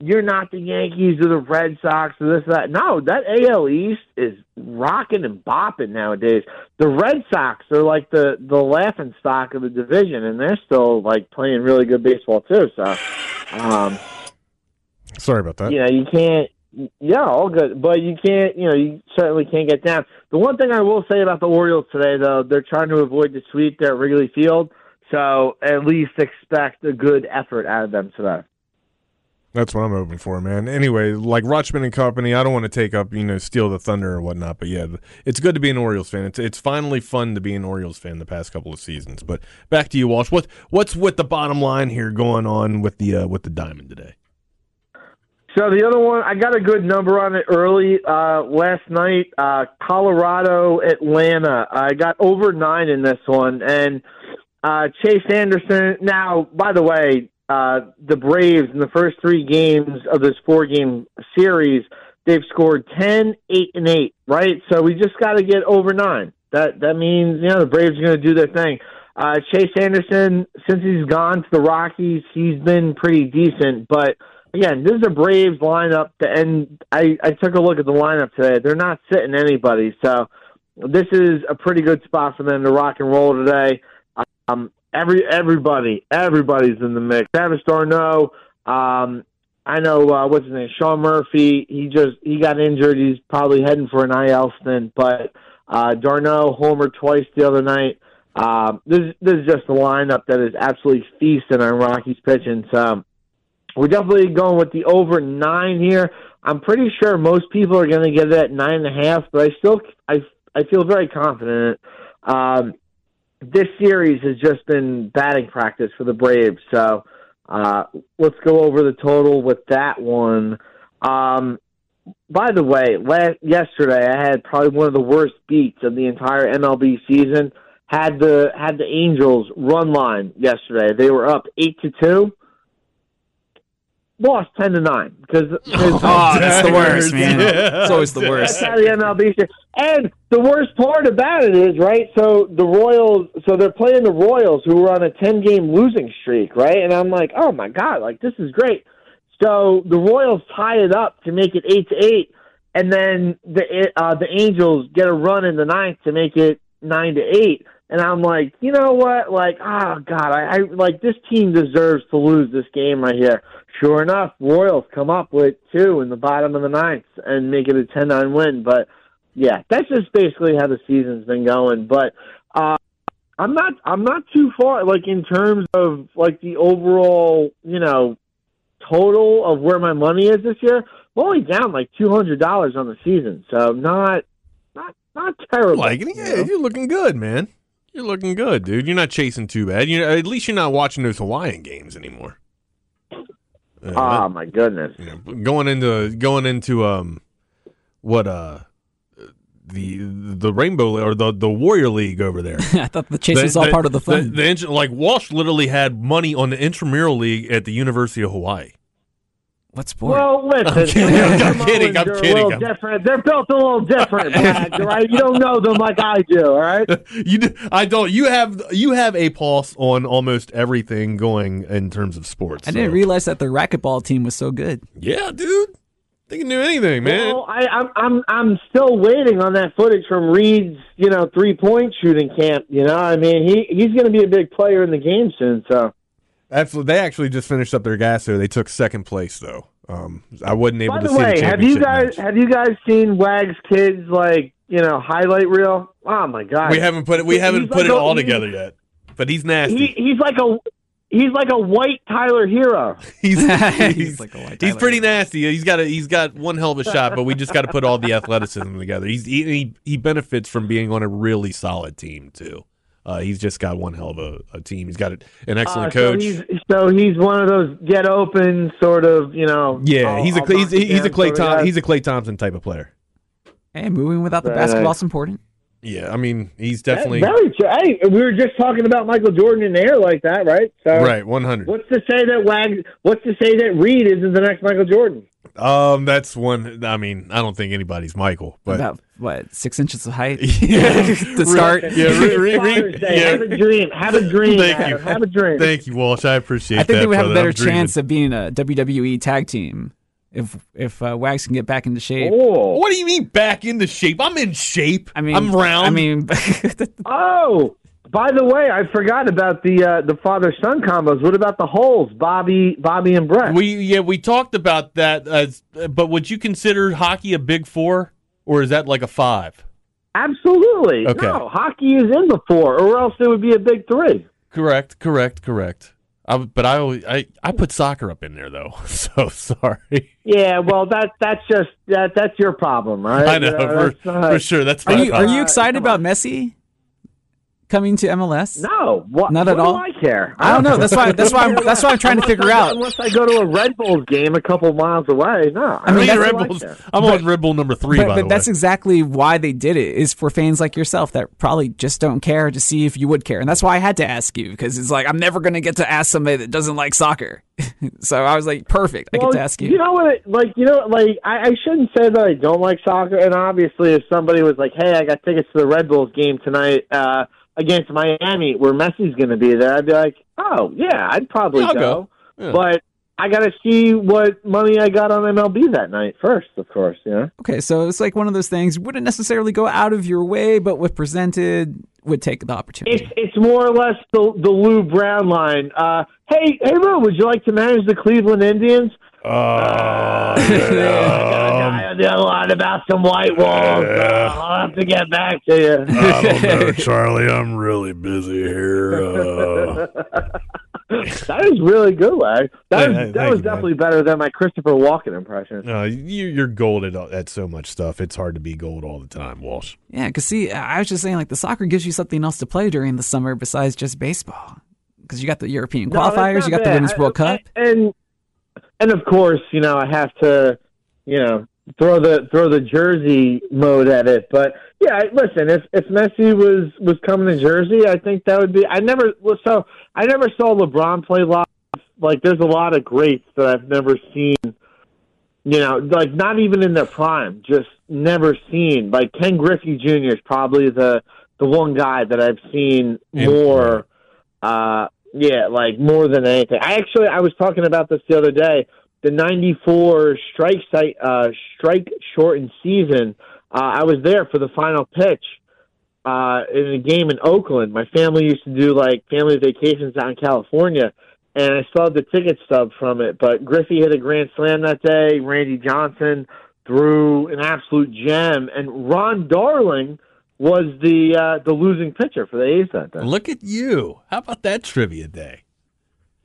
you're not the Yankees or the Red Sox or this or that. No, that AL East is rocking and bopping nowadays. The Red Sox are like the the laughing stock of the division, and they're still like playing really good baseball too. So, um, Sorry about that. you know, you can't. Yeah, all good, but you can't. You know, you certainly can't get down. The one thing I will say about the Orioles today, though, they're trying to avoid the sweep there at Wrigley Field. So at least expect a good effort out of them today. That's what I'm hoping for, man. Anyway, like Rutschman and company, I don't want to take up, you know, steal the thunder or whatnot, but yeah, it's good to be an Orioles fan. It's it's finally fun to be an Orioles fan the past couple of seasons. But back to you, Walsh. What what's with the bottom line here going on with the uh, with the diamond today? So the other one, I got a good number on it early uh, last night. Uh, Colorado, Atlanta. I got over nine in this one, and uh, Chase Anderson. Now, by the way, uh, the Braves in the first three games of this four-game series, they've scored 10, 8, and 8, right? So we just got to get over nine. That that means you know the Braves are going to do their thing. Uh, Chase Anderson, since he's gone to the Rockies, he's been pretty decent. But again, this is a Braves lineup, and I I took a look at the lineup today. They're not sitting anybody, so this is a pretty good spot for them to rock and roll today. Um, every everybody everybody's in the mix. Travis d'Arnaud, um, I know uh, what's his name, Sean Murphy. He just he got injured. He's probably heading for an IL stint. But uh, Darno homer twice the other night. Um, this this is just a lineup that is absolutely feasting on Rockies pitching. So we're definitely going with the over nine here. I'm pretty sure most people are going to get it at nine and a half, but I still I I feel very confident. Um, this series has just been batting practice for the Braves. So uh, let's go over the total with that one. Um, by the way, last, yesterday I had probably one of the worst beats of the entire MLB season. Had the had the Angels run line yesterday. They were up eight to two. Lost ten to nine because *laughs* oh, that's the worst, *laughs* man. It's always the worst. That's how the MLB. Should. And the worst part about it is, right? So the Royals, so they're playing the Royals, who were on a ten-game losing streak, right? And I'm like, oh my god, like this is great. So the Royals tie it up to make it eight to eight, and then the uh, the Angels get a run in the ninth to make it nine to eight. And I'm like, you know what? Like, oh god, I, I like this team deserves to lose this game right here. Sure enough, Royals come up with two in the bottom of the ninth and make it a 10-9 win. But yeah, that's just basically how the season's been going. But uh, I'm not I'm not too far like in terms of like the overall you know total of where my money is this year. I'm only down like two hundred dollars on the season, so not not not terrible. Like yeah, you're looking good, man. You're looking good, dude. You're not chasing too bad. You at least you're not watching those Hawaiian games anymore. Uh, oh my goodness! You know, going into going into um, what uh, the the Rainbow or the the Warrior League over there. *laughs* I thought the chase the, was all the, part of the fun. The, the, like Walsh literally had money on the intramural league at the University of Hawaii. What sport? Well, listen, I'm kidding. I'm kidding. I'm kidding. I'm... Different. They're built a little different, *laughs* Brad, right? You don't know them like I do, all right? *laughs* you, do, I don't. You have you have a pulse on almost everything going in terms of sports. I so. didn't realize that the racquetball team was so good. Yeah, dude. They can do anything, man. Well, I, I'm I'm I'm still waiting on that footage from Reed's, you know, three point shooting camp. You know, I mean, he he's going to be a big player in the game soon. So Absolutely. They actually just finished up their gas there. They took second place though. Um, I wasn't able By to the see way, the have you guys match. have you guys seen Wag's kids like you know highlight reel? Oh my god, We haven't put it. We haven't He's put like it a- all together yet. But he's nasty. He, he's like a he's like a white Tyler Herro. *laughs* he's *laughs* He's he's, like a white he's Tyler pretty nasty. He's got a he's got one hell of a shot, but we just got to put all the athleticism together. He's he, he he benefits from being on a really solid team too. Uh, he's just got one hell of a, a team. He's got an excellent Uh, coach. So he's, so he's one of those get open sort of you know. yeah, I'll- he's a I'll he's, he's a Klay sort Tom, he's a Klay Thompson type of player. Hey, moving without the Right. basketball's important. Yeah, I mean he's Yeah, definitely very true. Hey, we were just talking about Michael Jordan in the air like that, right? So right. One hundred. What's to say that Wag? What's to say that Reed isn't the next Michael Jordan? Um, that's one. I mean, I don't think anybody's Michael, but About what six inches of height *laughs* *laughs* Yeah. to start. Yeah, re- re- re- Father's yeah. Have a dream. Have a dream. Thank Adam. you. Have a dream. Thank you, Walsh. I appreciate I think that. they would have a better I'm dreaming. chance of being a WWE tag team if if uh, Wags can get back into shape. Oh. What do you mean back into shape? I'm in shape. I mean, I'm round. I mean, *laughs* Oh, by the way, I forgot about the uh, the father son combos. What about the Hulls, Bobby, Bobby and Brett? we yeah we talked about that. As, but would you consider hockey a big four, or is that like a five? Absolutely. Okay. No, hockey is in the four, or else it would be a big three. Correct. Correct. Correct. I, but I always I, I put soccer up in there though. *laughs* So sorry. Yeah, well, that that's just that that's your problem, right? I know You for, that's not- for sure. That's Are my you are you fault. excited about Messi coming to MLS? No, what, Not at what all? Do I care. I don't know. That's why. *laughs* That's why. I'm, that's why I'm trying to figure I- out. Unless I go to a Red Bulls game a couple miles away, no. I mean, Red Bulls. I'm on Red Bull number three. But, by but the that's exactly why they did it. Is for fans like yourself that probably just don't care to see if you would care, and that's why I had to ask you because it's like I'm never going to get to ask somebody that doesn't like soccer. *laughs* so I was like, perfect. I well, get to ask you. You know what? Like you know, like I, I shouldn't say that I don't like soccer. And obviously, if somebody was like, "Hey, I got tickets to the Red Bulls game tonight uh, against Miami, where Messi's going to be there," I'd be like, "Oh yeah, I'd probably Yeah, go." go. Yeah. But I got to see what money I got on MLB that night first, of course. Know. Okay, so it's like one of those things. Wouldn't necessarily go out of your way, but if presented, would take the opportunity. It's it's more or less the the Lou Brown line. Uh, hey, hey, Lou, would you like to manage the Cleveland Indians? Uh, I got a lot about some white walls. Uh, I'll have to get back to you. I don't know, Charlie. I'm really busy here. Uh, *laughs* that is really good, Larry. That, Hey, was, that was you, man. definitely better than my Christopher Walken impression. no, you, you're gold at, at so much stuff. It's hard to be gold all the time, Walsh. Yeah, because see, I was just saying, like the soccer gives you something else to play during the summer besides just baseball. Because you got the European No, qualifiers, not you got the. Women's World I- Cup. and and of course, you know, I have to, you know, throw the throw the Jersey mode at it. But yeah, I- listen, if if Messi was was coming to Jersey, I think that would be. I never so I never saw LeBron play live. Like, there's a lot of greats that I've never seen. You know, like not even in their prime, just never seen. Like Ken Griffey Jr. is probably the the one guy that I've seen more. Uh, yeah, like more than anything. I actually I was talking about this the other day. The '94 strike site uh, strike shortened season. Uh, I was there for the final pitch uh, in a game in Oakland. My family used to do like family vacations out in California, and I still have the ticket stub from it. But Griffey hit a grand slam that day. Randy Johnson threw an absolute gem, and Ron Darling was the uh, the losing pitcher for the A's that day. Look at you. How about that trivia day?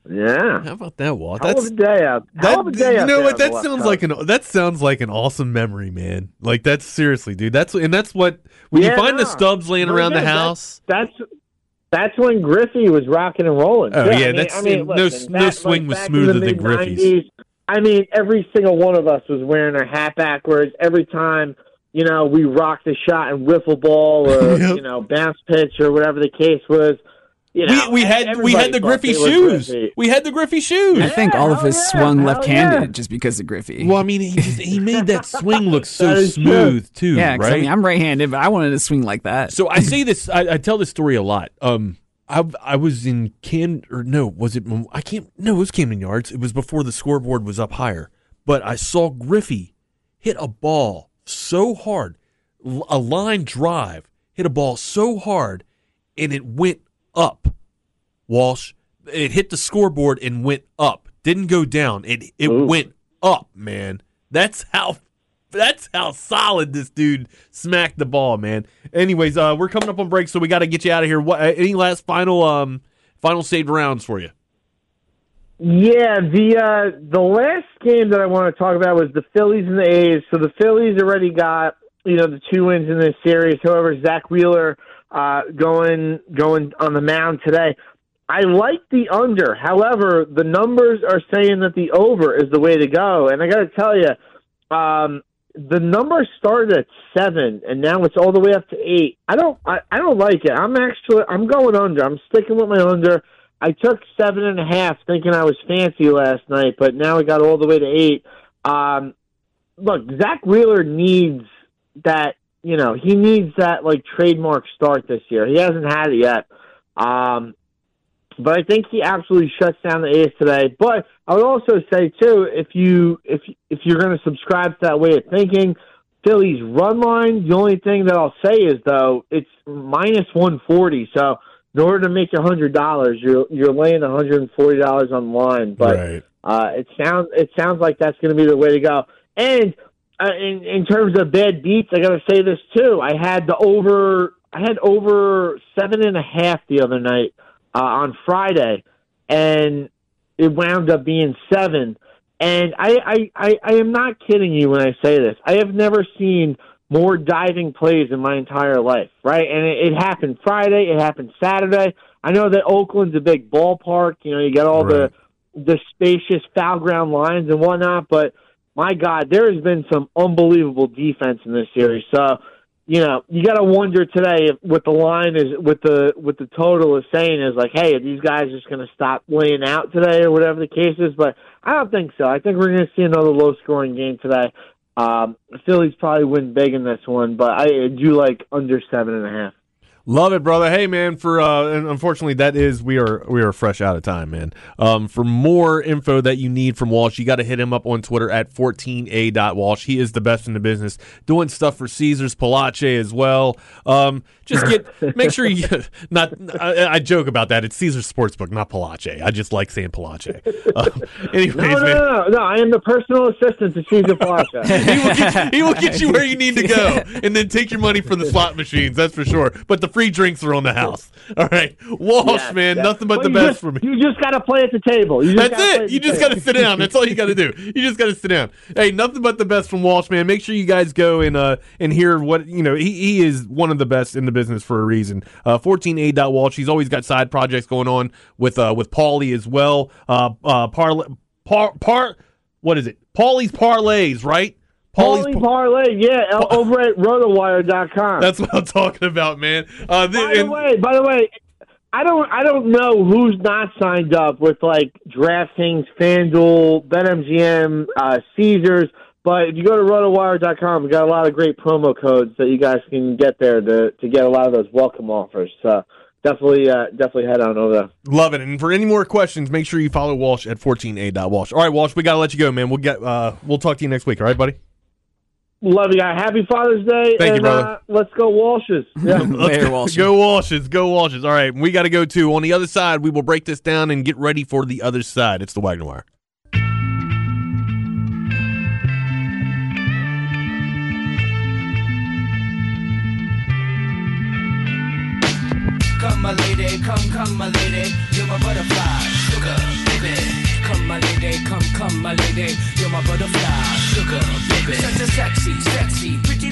Yeah. How about that, Walt? Hell That's of a day out. Hell of a day you know what? That sounds like an that sounds like an awesome memory, man. Like that's seriously, dude. That's and that's what when you Yeah, find the stubs laying No, around yeah, the that- house. That's that's when Griffey was rocking and rolling. Oh, too. yeah, I mean, that's- I mean, no listen, no back- swing like, was smoother than Griffey's. I mean, every single one of us was wearing our hat backwards every time. You know, we rocked a shot in wiffle ball or *laughs* Yep. you know bounce pitch or whatever the case was. You know, we, we had we had the Griffey shoes. Griffey. We had the Griffey shoes. I think all of his hell yeah, swung left-handed yeah. just because of Griffey. Well, I mean, he just, he made that *laughs* swing look so That is true. smooth too, yeah, 'cause right? I mean, I'm right-handed, but I wanted to swing like that. So I say this. I, I tell this story a lot. Um, I I was in Cam or no, was it? I can't. No, it was Camden Yards. It was before the scoreboard was up higher. But I saw Griffey hit a ball so hard, a line drive hit a ball so hard, and it went up. Walsh, it hit the scoreboard and went up. Didn't go down. It it went up, man. That's how that's how solid this dude smacked the ball, man. Anyways, uh, we're coming up on break, so we got to get you out of here. What? uh, Any last final um final saved rounds for you? Yeah, the uh, the last game that I want to talk about was the Phillies and the A's. So the Phillies already got you know the two wins in this series. However, Zack Wheeler uh, going going on the mound today. I like the under. However, the numbers are saying that the over is the way to go. And I got to tell you, um, the number started at seven, and now it's all the way up to eight. I don't, I, I don't like it. I'm actually, I'm going under. I'm sticking with my under. I took seven and a half, thinking I was fancy last night, but now it got all the way to eight. Um, look, Zack Wheeler needs that. You know, he needs that like trademark start this year. He hasn't had it yet. Um, but I think he absolutely shuts down the A's today. But I would also say too, if you if if you're going to subscribe to that way of thinking, Phillies run line. The only thing that I'll say is though it's minus one forty. So in order to make a hundred dollars, you're you're laying one hundred and forty dollars on the line. But Right. uh, it sounds it sounds like that's going to be the way to go. And uh, in in terms of bad beats, I got to say this too. I had the over. I had over seven and a half the other night uh, on Friday, and it wound up being seven. And I, I, I, I am not kidding you when I say this. I have never seen more diving plays in my entire life, right? And it, it happened Friday, it happened Saturday. I know that Oakland's a big ballpark. You know, you got all Right. the the spacious foul ground lines and whatnot, but my God, there has been some unbelievable defense in this series. So, you know, you got to wonder today if what the line is, what the what the total is saying is like, hey, are these guys just going to stop laying out today or whatever the case is? But I don't think so. I think we're going to see another low scoring game today. Um, Phillies probably win big in this one, but I do like under seven and a half. Love it, brother. Hey, man. For uh, and unfortunately, that is we are we are fresh out of time, man. Um, for more info that you need from Walsh, you got to hit him up on Twitter at 14a.walsh. He is the best in the business, doing stuff for Caesars Palace as well. Um, just get *laughs* make sure you not. I, I joke about that. It's Caesars Sportsbook, not Palace. I just like saying Palace. Um, *laughs* anyways, No, no, no, no, no. I am the personal assistant to Caesar Plaza. *laughs* he, will get, he will get you where you need to go, and then take your money for the slot machines. That's for sure. But the free drinks are on the house. All right, Walsh, Yes, man, yes. nothing but Well, the best just- for me. You just got to play at the table. You just That's it. You just got to sit down. That's all you got to do. You just got to sit down. Hey, nothing but the best from Walsh, man. Make sure you guys go and uh and hear what you know. He, he is one of the best in the business for a reason. Uh, 14a Walsh. He's always got side projects going on with uh with Paulie as well. Uh, uh, par par par. What is it? Paulie's parlays, right? Paulie Parlay, yeah, el- over at rotowire.com. That's what I'm talking about, man. Uh, th- by the and- way, by the way, I don't I don't know who's not signed up with like DraftKings, FanDuel, BetMGM, uh, Caesars. But if you go to rotowire.com, we got a lot of great promo codes that you guys can get there to to get a lot of those welcome offers. So definitely uh, definitely head on over there. Love it. And for any more questions, make sure you follow Walsh at 14a.walsh. All right, Walsh, we got to let you go, man. We'll get uh we'll talk to you next week, all right, buddy? Love you guys. Happy Father's Day. Thank you, brother. Uh, let's go Walshes. *laughs* Yeah. Let's go, Go Walshes. Go Walshes. All right, we got to go too. On the other side, we will break this down and get ready for the other side. It's the Wagner Wire. Lady, come, come, my lady, you're my butterfly, sugar, baby. Come, my lady, come, come, my lady, you're my butterfly, sugar, baby. Such a sexy, sexy, pretty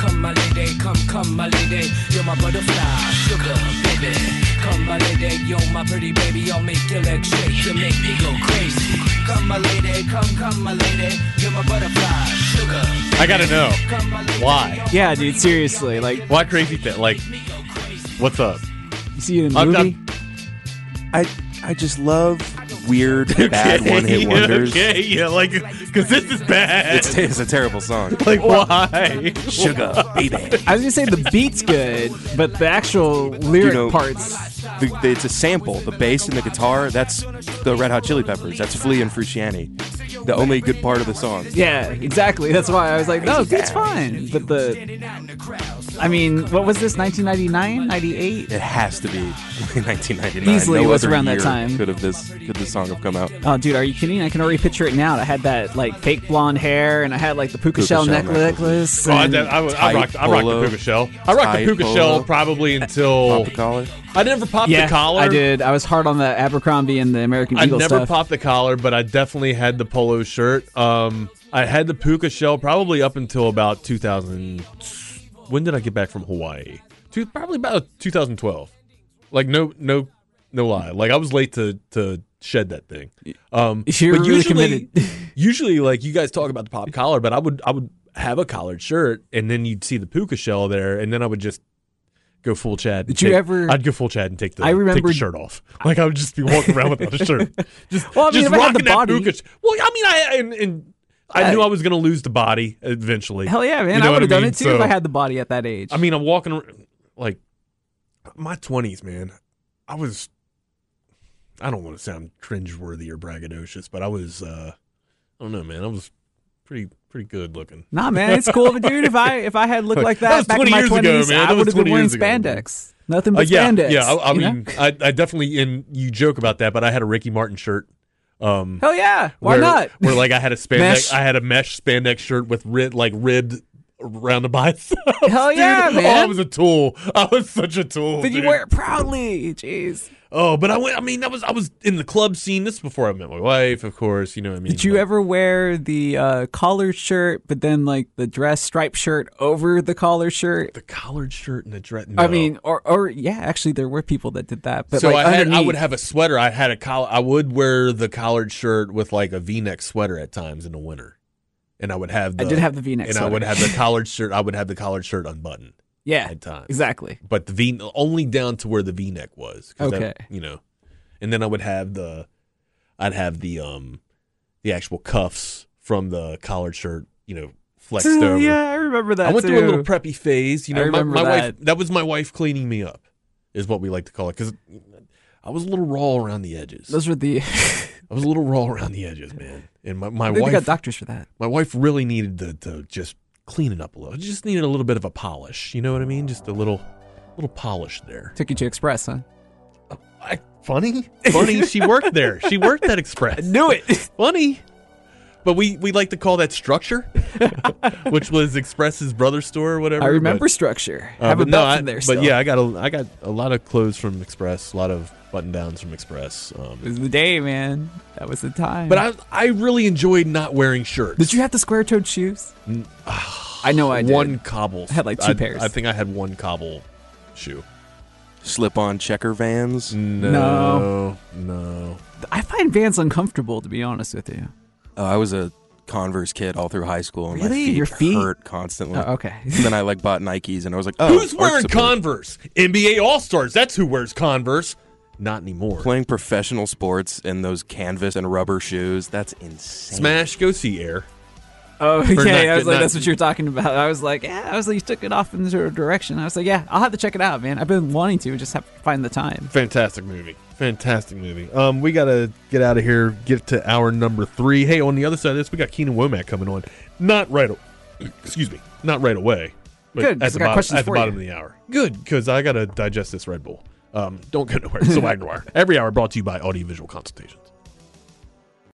Come, my lady, come, come, my lady. You're my butterfly, sugar, baby. Come, my lady, you're my pretty baby. I'll make your legs shake, you make me go crazy. Come, my lady, come, come, my lady. You're my butterfly, sugar. I got to know why. Yeah, dude, seriously. Like, why crazy fit? Like, what's up? You see it in the I'm- movie? I I just love weird *laughs* bad *laughs* Okay, one hit wonders. Okay, yeah, like because this is bad. It's, it's a terrible song. *laughs* like why? Sugar, baby. I was gonna say the beat's good, but the actual lyric You know, parts. The, the, it's a sample. The bass and the guitar. That's the Red Hot Chili Peppers. That's Flea and Frusciante. The only good part of the song. Yeah, exactly. That's why I was like, no, it's fine. But the, I mean, what was this? 1999, 98? It has to be 1999. Easily no was other around that time. Could have this? Could this song have come out? Oh, dude, are you kidding? I can already picture it now. I had that like fake blonde hair, and I had like the puka, Puka shell, shell necklace. necklace. Oh, I, and- did- I, I rocked, I rocked the puka shell. I rocked the puka polo. shell probably until Pop the collar. I never popped yeah, the collar. I did. I was hard on the Abercrombie and the American I Eagle never stuff. popped the collar, but I definitely had the polo shirt. Um, I had the puka shell probably up until about 2000. When did I get back from Hawaii? Two, probably about 2012. Like no, no, no lie. Like I was late to to shed that thing. Um, *laughs* You're but really usually, committed. *laughs* usually, like you guys talk about the pop collar, but I would I would have a collared shirt, and then you'd see the puka shell there, and then I would just go full Chad. Did you ever- I'd go full Chad and take the I take remember- the shirt off. *laughs* Like I would just be walking around without a shirt. Just, Well, I mean, just if I had the rocking that body- puka. Well, I mean, I and, and I knew I was going to lose the body eventually. Hell yeah, man! You know I would have done mean? it too So- if I had the body at that age. I mean, I'm walking like my 20s, man. I was. I don't want to sound cringeworthy or braggadocious, but I was. uh I don't know, man. I was pretty pretty good looking. Nah, man, it's cool, but dude. If I if I had looked *laughs* like That that, back 20 in my years ago, twenties, man. I would have been wearing ago, man. spandex. Nothing Uh, but yeah, spandex. yeah. I, I know? mean, I, I definitely and you joke about that, but I had a Ricky Martin shirt. Um, hell yeah, why where, not? Where like I had a *laughs* spandex, Mesh. I had a mesh spandex shirt with rib like ribbed around the biceps. *laughs* Hell yeah, dude. Oh, I was a tool. I was such a tool. But you wear it proudly. Jeez. Oh, but I went. I mean, that was I was in the club scene. This is before I met my wife, of course. You know what I mean. Did you ever wear the uh, collared shirt, but then like the dress striped shirt over the collar shirt? The collared shirt and the dress. I mean, or or yeah, actually, there were people that did that. But so like I had I would have a sweater. I had a collar. I would wear the collared shirt with like a V-neck sweater at times in the winter, and I would have. I The, did have the V-neck and I would have the *laughs* collared shirt. I would have the collared shirt unbuttoned. Yeah, at times exactly. But the V only down to where the V-neck was. 'cause that- Okay. you know, and then I would have the, I'd have the um, the actual cuffs from the collared shirt. You know, flexed over. yeah, I remember that. I went too. through a little preppy phase. You know, my, remember my wife. that. That was my wife cleaning me up, is what we like to call it, because I was a little raw around the edges. Those were the. *laughs* *laughs* I was a little raw around the edges, man. And my, my I wife got doctors for that. My wife really needed to, to just clean it up a little. It just needed a little bit of a polish. You know what I mean? Just a little, little polish there. Took you to Express, huh? I, funny, funny. she worked there. She worked at Express. I knew it. *laughs* funny. But we, we like to call that structure, *laughs* which was Express's brother store or whatever. I remember but- Structure. Uh, Have a but belt no, I- in there But still. yeah, I got a I got a lot of clothes from Express, a lot of button downs from Express. Um, It was the day, man. That was the time. but I I really enjoyed not wearing shirts. did you have the square toed shoes? *sighs* I know I did. One cobble. I had like two I, pairs. I think I had one cobble shoe. Slip on checker vans. No, no. I find Vans uncomfortable, to be honest with you. Oh, I was a Converse kid all through high school. And Really? My feet Your feet? hurt constantly. Oh, okay. *laughs* And then I like bought Nikes, and I was like, oh, Who's wearing support. Converse? NBA All Stars. That's who wears Converse. Not anymore. Playing professional sports in those canvas and rubber shoes. That's insane. Smash. Go see Air. Oh, Or okay. not- I was like, not- that's what you're talking about. I was like, yeah. I was like, you took it off in the direction. I was like, yeah, I'll have to check it out, man. I've been wanting to, just have to find the time. Fantastic movie. Fantastic movie. Um, we gotta get out of here. Get to hour number three. Hey, on the other side of this, we got Keenan Womack coming on. Not right. a- *clears throat* Excuse me. Not right away. But Good, 'cause At the I got bottom, questions at the bottom you. of the hour. Good, because I gotta digest this Red Bull. Um, don't go nowhere. It's the Wagner Wire. Every hour brought to you by Audiovisual Consultations.